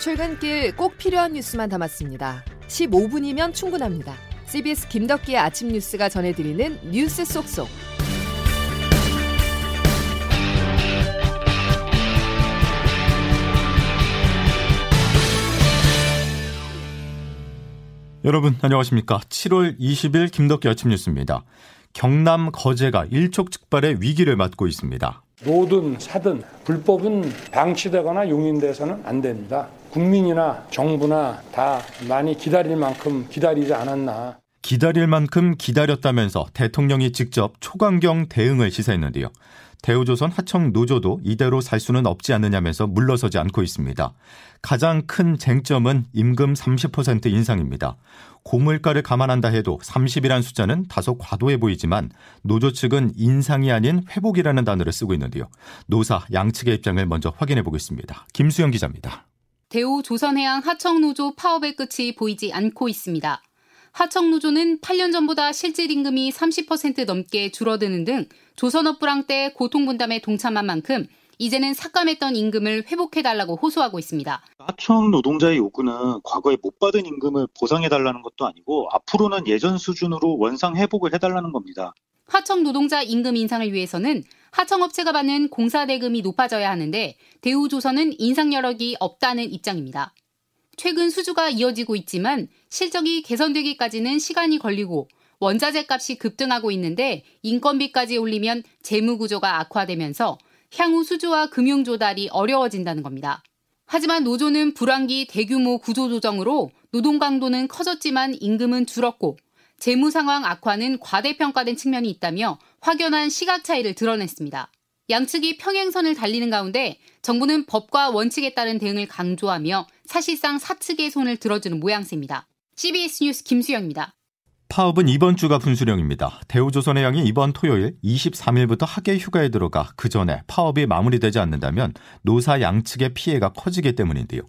출근길 꼭 필요한 뉴스만 담았습니다. 15분이면 충분합니다. CBS 김덕기의 아침 뉴스가 전해드리는 뉴스 속속. 여러분 안녕하십니까? 7월 20일 김덕기 아침 뉴스입니다. 경남 거제가 일촉즉발의 위기를 맞고 있습니다. 노든 사든 불법은 방치되거나 용인돼서는 안 됩니다. 국민이나 정부나 다 많이 기다릴 만큼 기다리지 않았나. 기다릴 만큼 기다렸다면서 대통령이 직접 초강경 대응을 시사했는데요. 대우조선 하청 노조도 이대로 살 수는 없지 않느냐면서 물러서지 않고 있습니다. 가장 큰 쟁점은 임금 30% 인상입니다. 고물가를 감안한다 해도 30이란 숫자는 다소 과도해 보이지만 노조 측은 인상이 아닌 회복이라는 단어를 쓰고 있는데요. 노사 양측의 입장을 먼저 확인해 보겠습니다. 김수영 기자입니다. 대우 조선해양 하청노조 파업의 끝이 보이지 않고 있습니다. 하청노조는 8년 전보다 실질 임금이 30% 넘게 줄어드는 등 조선업 불황 때 고통분담에 동참한 만큼 이제는 삭감했던 임금을 회복해달라고 호소하고 있습니다. 하청 노동자의 요구는 과거에 못 받은 임금을 보상해달라는 것도 아니고 앞으로는 예전 수준으로 원상 회복을 해달라는 겁니다. 하청 노동자 임금 인상을 위해서는 하청업체가 받는 공사대금이 높아져야 하는데 대우조선은 인상 여력이 없다는 입장입니다. 최근 수주가 이어지고 있지만 실적이 개선되기까지는 시간이 걸리고 원자재 값이 급등하고 있는데 인건비까지 올리면 재무 구조가 악화되면서 향후 수주와 금융 조달이 어려워진다는 겁니다. 하지만 노조는 불황기 대규모 구조 조정으로 노동 강도는 커졌지만 임금은 줄었고 재무 상황 악화는 과대평가된 측면이 있다며 확연한 시각 차이를 드러냈습니다. 양측이 평행선을 달리는 가운데 정부는 법과 원칙에 따른 대응을 강조하며 사실상 사측의 손을 들어주는 모양새입니다. CBS 뉴스 김수영입니다. 파업은 이번 주가 분수령입니다. 대우조선해양이 이번 토요일 23일부터 학예 휴가에 들어가 그 전에 파업이 마무리되지 않는다면 노사 양측의 피해가 커지기 때문인데요.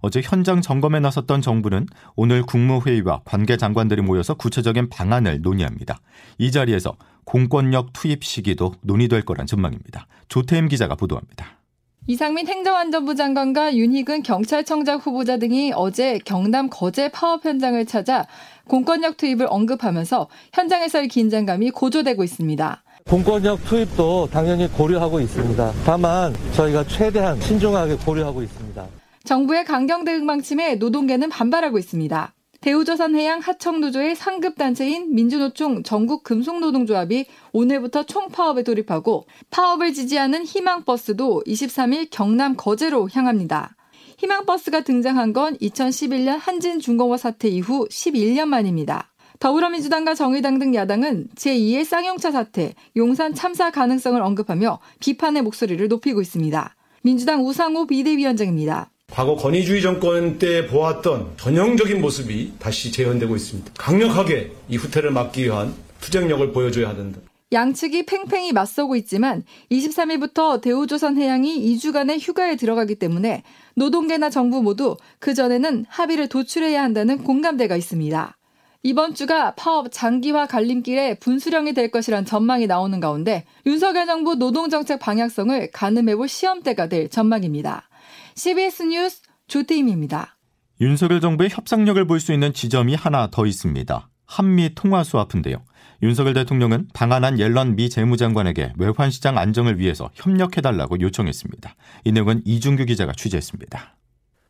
어제 현장 점검에 나섰던 정부는 오늘 국무회의와 관계 장관들이 모여서 구체적인 방안을 논의합니다. 이 자리에서 공권력 투입 시기도 논의될 거란 전망입니다. 조태임 기자가 보도합니다. 이상민 행정안전부 장관과 윤희근 경찰청장 후보자 등이 어제 경남 거제 파업 현장을 찾아 공권력 투입을 언급하면서 현장에서의 긴장감이 고조되고 있습니다. 공권력 투입도 당연히 고려하고 있습니다. 다만 저희가 최대한 신중하게 고려하고 있습니다. 정부의 강경 대응 방침에 노동계는 반발하고 있습니다. 대우조선해양 하청노조의 상급단체인 민주노총 전국금속노동조합이 오늘부터 총파업에 돌입하고 파업을 지지하는 희망버스도 23일 경남 거제로 향합니다. 희망버스가 등장한 건 2011년 한진중공업 사태 이후 11년 만입니다. 더불어민주당과 정의당 등 야당은 제2의 쌍용차 사태, 용산 참사 가능성을 언급하며 비판의 목소리를 높이고 있습니다. 민주당 우상호 비대위원장입니다. 과거 권위주의 정권 때 보았던 전형적인 모습이 다시 재현되고 있습니다. 강력하게 이 후퇴를 막기 위한 투쟁력을 보여줘야 하는다. 양측이 팽팽히 맞서고 있지만 23일부터 대우조선해양이 2주간의 휴가에 들어가기 때문에 노동계나 정부 모두 그전에는 합의를 도출해야 한다는 공감대가 있습니다. 이번 주가 파업 장기화 갈림길에 분수령이 될 것이란 전망이 나오는 가운데 윤석열 정부 노동정책 방향성을 가늠해볼 시험대가 될 전망입니다. CBS 뉴스 조태임입니다. 윤석열 정부의 협상력을 볼 수 있는 지점이 하나 더 있습니다. 한미 통화 스와프인데요. 윤석열 대통령은 방한한 옐런 미 재무장관에게 외환시장 안정을 위해서 협력해달라고 요청했습니다. 이 내용은 이준규 기자가 취재했습니다.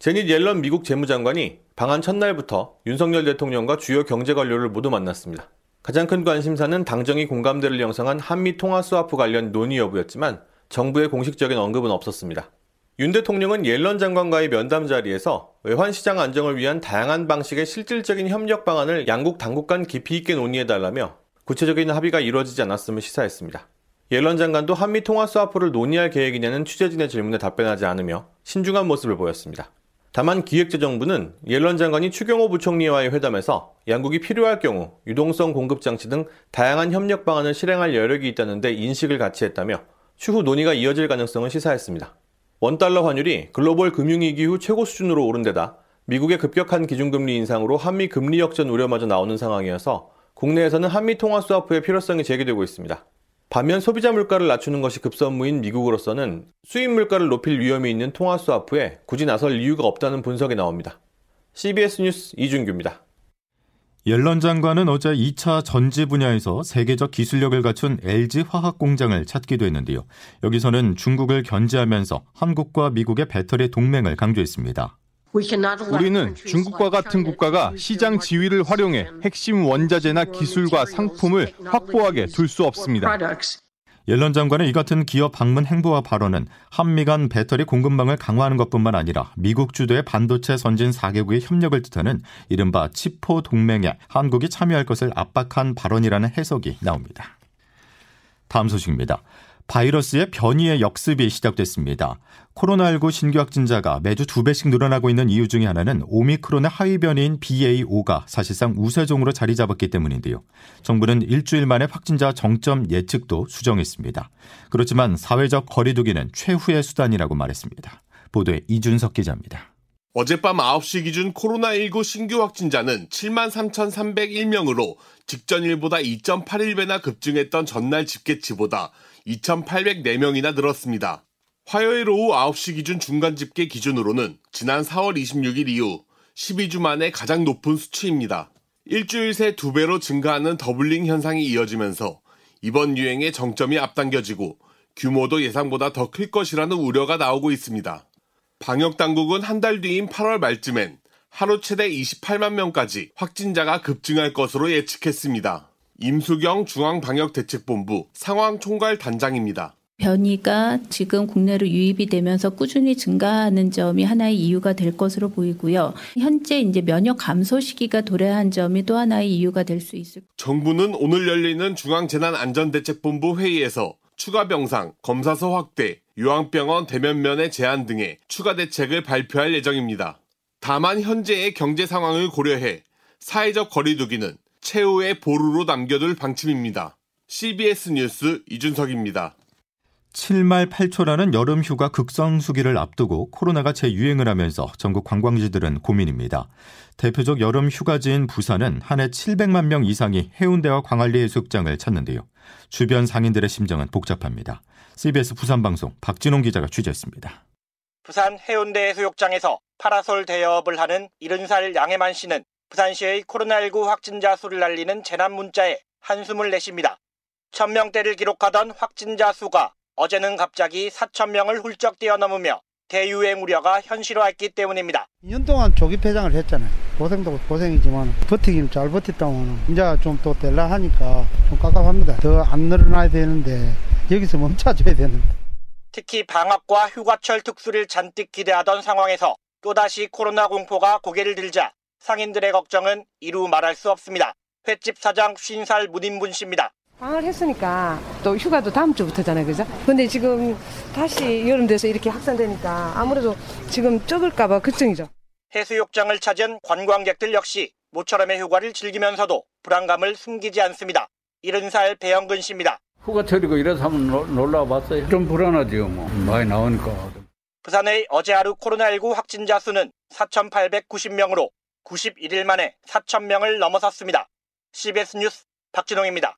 제닛 옐런 미국 재무장관이 방한 첫날부터 윤석열 대통령과 주요 경제 관료를 모두 만났습니다. 가장 큰 관심사는 당정이 공감대를 형성한 한미 통화 스와프 관련 논의 여부였지만 정부의 공식적인 언급은 없었습니다. 윤 대통령은 옐런 장관과의 면담 자리에서 외환 시장 안정을 위한 다양한 방식의 실질적인 협력 방안을 양국 당국 간 깊이 있게 논의해달라며 구체적인 합의가 이루어지지 않았음을 시사했습니다. 옐런 장관도 한미 통화 스와프를 논의할 계획이냐는 취재진의 질문에 답변하지 않으며 신중한 모습을 보였습니다. 다만 기획재정부는 옐런 장관이 추경호 부총리와의 회담에서 양국이 필요할 경우 유동성 공급 장치 등 다양한 협력 방안을 실행할 여력이 있다는 데 인식을 같이 했다며 추후 논의가 이어질 가능성을 시사했습니다. 원달러 환율이 글로벌 금융위기 후 최고 수준으로 오른 데다 미국의 급격한 기준금리 인상으로 한미 금리 역전 우려마저 나오는 상황이어서 국내에서는 한미 통화 스와프의 필요성이 제기되고 있습니다. 반면 소비자 물가를 낮추는 것이 급선무인 미국으로서는 수입 물가를 높일 위험이 있는 통화 스와프에 굳이 나설 이유가 없다는 분석이 나옵니다. CBS 뉴스 이준규입니다. 옐런 장관은 어제 2차 전지 분야에서 세계적 기술력을 갖춘 LG 화학 공장을 찾기도 했는데요. 여기서는 중국을 견제하면서 한국과 미국의 배터리 동맹을 강조했습니다. 우리는 중국과 같은 국가가 시장 지위를 활용해 핵심 원자재나 기술과 상품을 확보하게 둘 수 없습니다. 옐런 장관의 이 같은 기업 방문 행보와 발언은 한미 간 배터리 공급망을 강화하는 것뿐만 아니라 미국 주도의 반도체 선진 4개국의 협력을 뜻하는 이른바 치포 동맹에 한국이 참여할 것을 압박한 발언이라는 해석이 나옵니다. 다음 소식입니다. 바이러스의 변이의 역습이 시작됐습니다. 코로나19 신규 확진자가 매주 두 배씩 늘어나고 있는 이유 중에 하나는 오미크론의 하위 변이인 BA5가 사실상 우세종으로 자리 잡았기 때문인데요. 정부는 일주일 만에 확진자 정점 예측도 수정했습니다. 그렇지만 사회적 거리두기는 최후의 수단이라고 말했습니다. 보도에 이준석 기자입니다. 어젯밤 9시 기준 코로나19 신규 확진자는 7만 3,301명으로 직전일보다 2.81배나 급증했던 전날 집계치보다 2,804명이나 늘었습니다. 화요일 오후 9시 기준 중간 집계 기준으로는 지난 4월 26일 이후 12주 만에 가장 높은 수치입니다. 일주일 새 두 배로 증가하는 더블링 현상이 이어지면서 이번 유행의 정점이 앞당겨지고 규모도 예상보다 더 클 것이라는 우려가 나오고 있습니다. 방역 당국은 한 달 뒤인 8월 말쯤엔 하루 최대 28만 명까지 확진자가 급증할 것으로 예측했습니다. 임수경 중앙방역대책본부 상황총괄 단장입니다. 변이가 지금 국내로 유입이 되면서 꾸준히 증가하는 점이 하나의 이유가 될 것으로 보이고요. 현재 이제 면역 감소 시기가 도래한 점이 또 하나의 이유가 될 수 있을. 정부는 오늘 열리는 중앙재난안전대책본부 회의에서 추가 병상, 검사소 확대, 요양병원 대면면의 제한 등의 추가 대책을 발표할 예정입니다. 다만 현재의 경제 상황을 고려해 사회적 거리두기는 최후의 보루로 남겨둘 방침입니다. CBS 뉴스 이준석입니다. 7말 8초라는 여름 휴가 극성수기를 앞두고 코로나가 재유행을 하면서 전국 관광지들은 고민입니다. 대표적 여름 휴가지인 부산은 한 해 700만 명 이상이 해운대와 광안리 해수욕장을 찾는데요. 주변 상인들의 심정은 복잡합니다. CBS 부산방송 박진홍 기자가 취재했습니다. 부산 해운대 해수욕장에서 파라솔 대여업을 하는 70살 양해만 씨는 부산시의 코로나19 확진자 수를 날리는 재난 문자에 한숨을 내쉽니다. 1000명대를 기록하던 확진자 수가 어제는 갑자기 4천명을 훌쩍 뛰어넘으며 대유행 우려가 현실화했기 때문입니다. 2년 동안 조기 폐장을 했잖아요. 고생도 고생이지만 버티긴 잘 버텼다면 이제 좀 또 될라 하니까 좀 깝깝합니다. 더 안 늘어나야 되는데 여기서 멈춰줘야 되는데. 특히 방학과 휴가철 특수를 잔뜩 기대하던 상황에서 또다시 코로나 공포가 고개를 들자 상인들의 걱정은 이루 말할 수 없습니다. 횟집 사장 50살 문인분 씨입니다. 방을 했으니까 또 휴가도 다음 주부터잖아요. 그죠? 근데 지금 다시 여름 돼서 이렇게 확산되니까 아무래도 지금 적을까봐 걱정이죠. 해수욕장을 찾은 관광객들 역시 모처럼의 휴가를 즐기면서도 불안감을 숨기지 않습니다. 70살 배영근 씨입니다. 휴가철이고 이래서 한번 놀러 와봤어요. 좀 불안하죠. 뭐 많이 나오니까. 부산의 어제 하루 코로나19 확진자 수는 4,890명으로 91일 만에 4,000명을 넘어섰습니다. CBS 뉴스 박진홍입니다.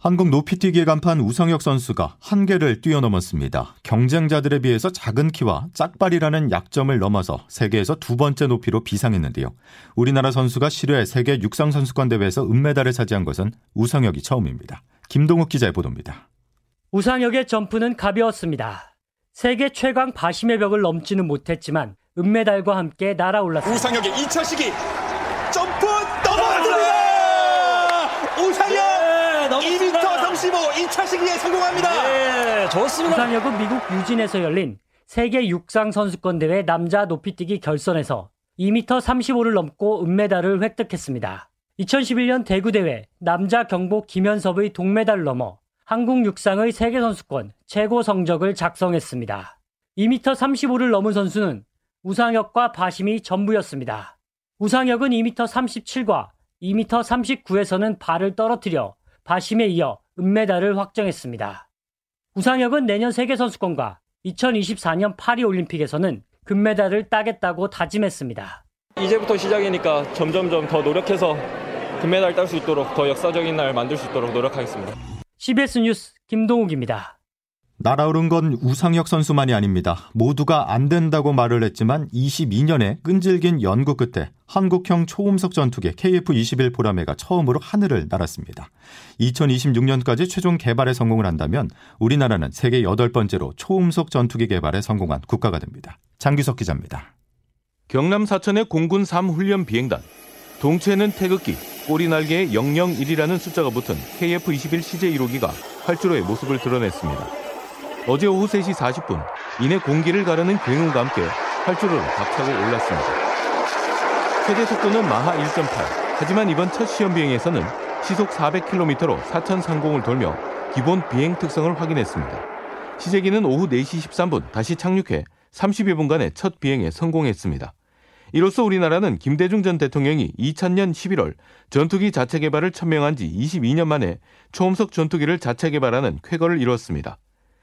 한국 높이뛰기의 간판 우성혁 선수가 한계를 뛰어넘었습니다. 경쟁자들에 비해서 작은 키와 짝발이라는 약점을 넘어서 세계에서 두 번째 높이로 비상했는데요. 우리나라 선수가 7회 세계 육상 선수권 대회에서 은메달을 차지한 것은 우성혁이 처음입니다. 김동욱 기자의 보도입니다. 우상혁의 점프는 가벼웠습니다. 세계 최강 바심의 벽을 넘지는 못했지만 은메달과 함께 날아올랐습니다. 우상혁의 2차 시기 점프 넘어갔습니다. 우상혁 2m 35 2차 시기에 성공합니다. 네, 좋습니다. 우상혁은 미국 유진에서 열린 세계 육상 선수권 대회 남자 높이뛰기 결선에서 2m 35를 넘고 은메달을 획득했습니다. 2011년 대구 대회 남자 경복 김현섭의 동메달을 넘어 한국 육상의 세계 선수권 최고 성적을 작성했습니다. 2m 35를 넘은 선수는 우상혁과 바심이 전부였습니다. 우상혁은 2m 37과 2m 39에서는 발을 떨어뜨려 바심에 이어 은메달을 확정했습니다. 우상혁은 내년 세계선수권과 2024년 파리올림픽에서는 금메달을 따겠다고 다짐했습니다. 이제부터 시작이니까 점점점 더 노력해서 금메달 딸 수 있도록 더 역사적인 날 만들 수 있도록 노력하겠습니다. CBS 뉴스 김동욱입니다. 날아오른 건 우상혁 선수만이 아닙니다. 모두가 안 된다고 말을 했지만 22년의 끈질긴 연구 끝에 한국형 초음속 전투기 KF-21 보라매가 처음으로 하늘을 날았습니다. 2026년까지 최종 개발에 성공을 한다면 우리나라는 세계 여덟 번째로 초음속 전투기 개발에 성공한 국가가 됩니다. 장규석 기자입니다. 경남 사천의 공군 3훈련 비행단. 동체는 태극기, 꼬리 날개에 001이라는 숫자가 붙은 KF-21 CJ 1호기가 활주로의 모습을 드러냈습니다. 어제 오후 3시 40분 이내 공기를 가르는 굉음과 함께 활주로를 박차고 올랐습니다. 최대 속도는 마하 1.8. 하지만 이번 첫 시험 비행에서는 시속 400km로 사천 상공을 돌며 기본 비행 특성을 확인했습니다. 시제기는 오후 4시 13분 다시 착륙해 30여 분간의 첫 비행에 성공했습니다. 이로써 우리나라는 김대중 전 대통령이 2000년 11월 전투기 자체 개발을 천명한 지 22년 만에 초음속 전투기를 자체 개발하는 쾌거를 이뤘습니다.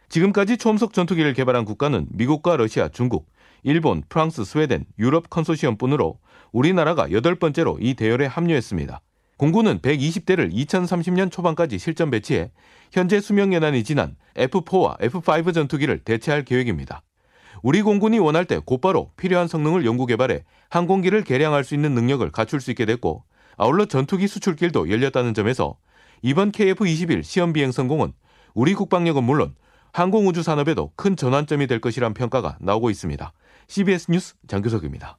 지금까지 초음속 전투기를 개발한 국가는 미국과 러시아, 중국, 일본, 프랑스, 스웨덴, 유럽 컨소시엄 뿐으로 우리나라가 여덟 번째로 이 대열에 합류했습니다. 공군은 120대를 2030년 초반까지 실전 배치해 현재 수명 연한이 지난 F4와 F5 전투기를 대체할 계획입니다. 우리 공군이 원할 때 곧바로 필요한 성능을 연구 개발해 항공기를 개량할 수 있는 능력을 갖출 수 있게 됐고 아울러 전투기 수출길도 열렸다는 점에서 이번 KF-21 시험 비행 성공은 우리 국방력은 물론 항공우주 산업에도 큰 전환점이 될 것이란 평가가 나오고 있습니다. CBS 뉴스 장교석입니다.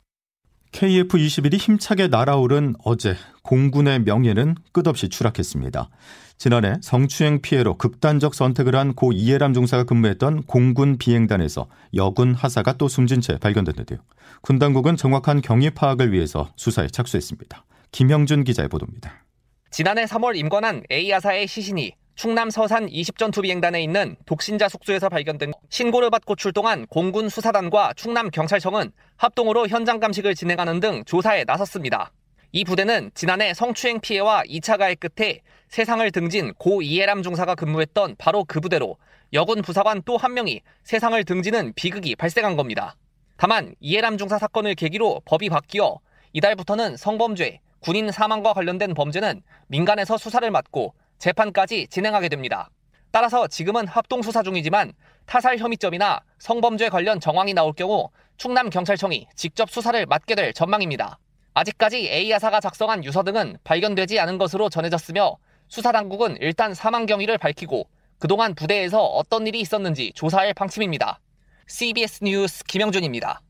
KF-21이 힘차게 날아오른 어제 공군의 명예는 끝없이 추락했습니다. 지난해 성추행 피해로 극단적 선택을 한 고 이해람 중사가 근무했던 공군 비행단에서 여군 하사가 또 숨진 채 발견됐는데요. 군 당국은 정확한 경위 파악을 위해서 수사에 착수했습니다. 김형준 기자의 보도입니다. 지난해 3월 임관한 A하사의 시신이 충남 서산 20전투 비행단에 있는 독신자 숙소에서 발견된 신고를 받고 출동한 공군 수사단과 충남 경찰청은 합동으로 현장 감식을 진행하는 등 조사에 나섰습니다. 이 부대는 지난해 성추행 피해와 2차 가해 끝에 세상을 등진 고 이해람 중사가 근무했던 바로 그 부대로 여군 부사관 또 한 명이 세상을 등지는 비극이 발생한 겁니다. 다만 이해람 중사 사건을 계기로 법이 바뀌어 이달부터는 성범죄, 군인 사망과 관련된 범죄는 민간에서 수사를 맡고 재판까지 진행하게 됩니다. 따라서 지금은 합동수사 중이지만 타살 혐의점이나 성범죄 관련 정황이 나올 경우 충남경찰청이 직접 수사를 맡게 될 전망입니다. 아직까지 A야사가 작성한 유서 등은 발견되지 않은 것으로 전해졌으며 수사당국은 일단 사망 경위를 밝히고 그동안 부대에서 어떤 일이 있었는지 조사할 방침입니다. CBS 뉴스 김영준입니다.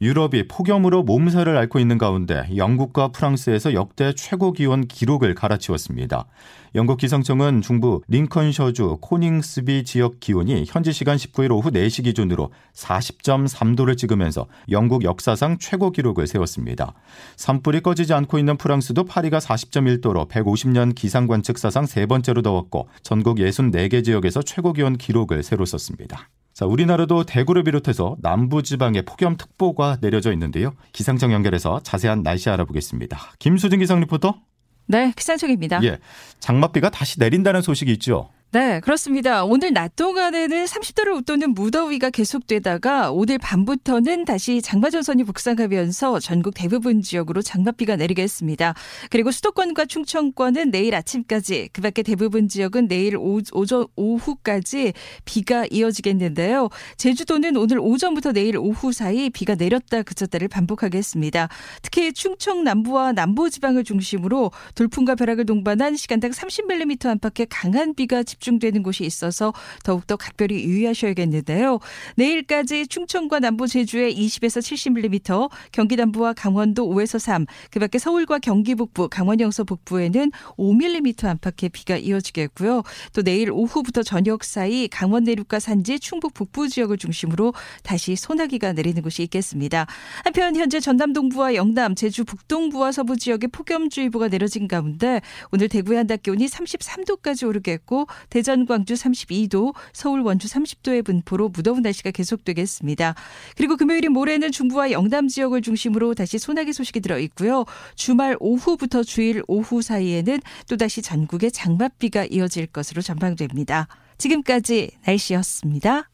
유럽이 폭염으로 몸살을 앓고 있는 가운데 영국과 프랑스에서 역대 최고 기온 기록을 갈아치웠습니다. 영국 기상청은 중부 링컨셔주 코닝스비 지역 기온이 현지 시간 19일 오후 4시 기준으로 40.3도를 찍으면서 영국 역사상 최고 기록을 세웠습니다. 산불이 꺼지지 않고 있는 프랑스도 파리가 40.1도로 150년 기상 관측 사상 세 번째로 더웠고 전국 64개 지역에서 최고 기온 기록을 새로 썼습니다. 자, 우리나라도 대구를 비롯해서 남부 지방에 폭염 특보가 내려져 있는데요. 기상청 연결해서 자세한 날씨 알아보겠습니다. 김수진 기상 리포터. 네, 기상청입니다. 예. 장맛비가 다시 내린다는 소식이 있죠. 네, 그렇습니다. 오늘 낮 동안에는 30도를 웃도는 무더위가 계속되다가 오늘 밤부터는 다시 장마 전선이 북상하면서 전국 대부분 지역으로 장맛비가 내리겠습니다. 그리고 수도권과 충청권은 내일 아침까지, 그 밖에 대부분 지역은 내일 오, 오전, 오후까지 비가 이어지겠는데요. 제주도는 오늘 오전부터 내일 오후 사이 비가 내렸다 그쳤다를 반복하겠습니다. 특히 충청 남부와 남부 지방을 중심으로 돌풍과 벼락을 동반한 시간당 30mm 안팎의 강한 비가 집중 집중되는 곳이 있어서 더욱더 각별히 유의하셔야겠는데요. 내일까지 충청과 남부 제주에 20에서 70mm, 경기 남부와 강원도 5에서 3, 그 밖에 서울과 경기 북부, 강원 영서 북부에는 5mm 안팎의 비가 이어지겠고요. 또 내일 오후부터 저녁 사이 강원 내륙과 산지, 충북 북부 지역을 중심으로 다시 소나기가 내리는 곳이 있겠습니다. 한편 현재 전남 동부와 영남, 제주 북동부와 서부 지역에 폭염주의보가 내려진 가운데 오늘 대구의 한낮 기온이 33도까지 오르겠고 대전, 광주 32도, 서울, 원주 30도의 분포로 무더운 날씨가 계속되겠습니다. 그리고 금요일인 모레는 중부와 영남 지역을 중심으로 다시 소나기 소식이 들어 있고요. 주말 오후부터 주일 오후 사이에는 또다시 전국에 장맛비가 이어질 것으로 전망됩니다. 지금까지 날씨였습니다.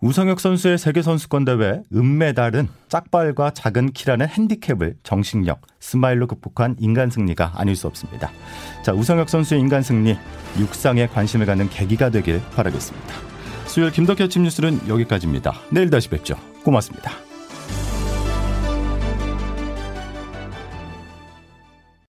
우성혁 선수의 세계선수권 대회 은메달은 짝발과 작은 키라는 핸디캡을 정신력, 스마일로 극복한 인간 승리가 아닐 수 없습니다. 자, 우성혁 선수의 인간 승리, 육상에 관심을 갖는 계기가 되길 바라겠습니다. 수요일 김덕현 침 뉴스는 여기까지입니다. 내일 다시 뵙죠. 고맙습니다.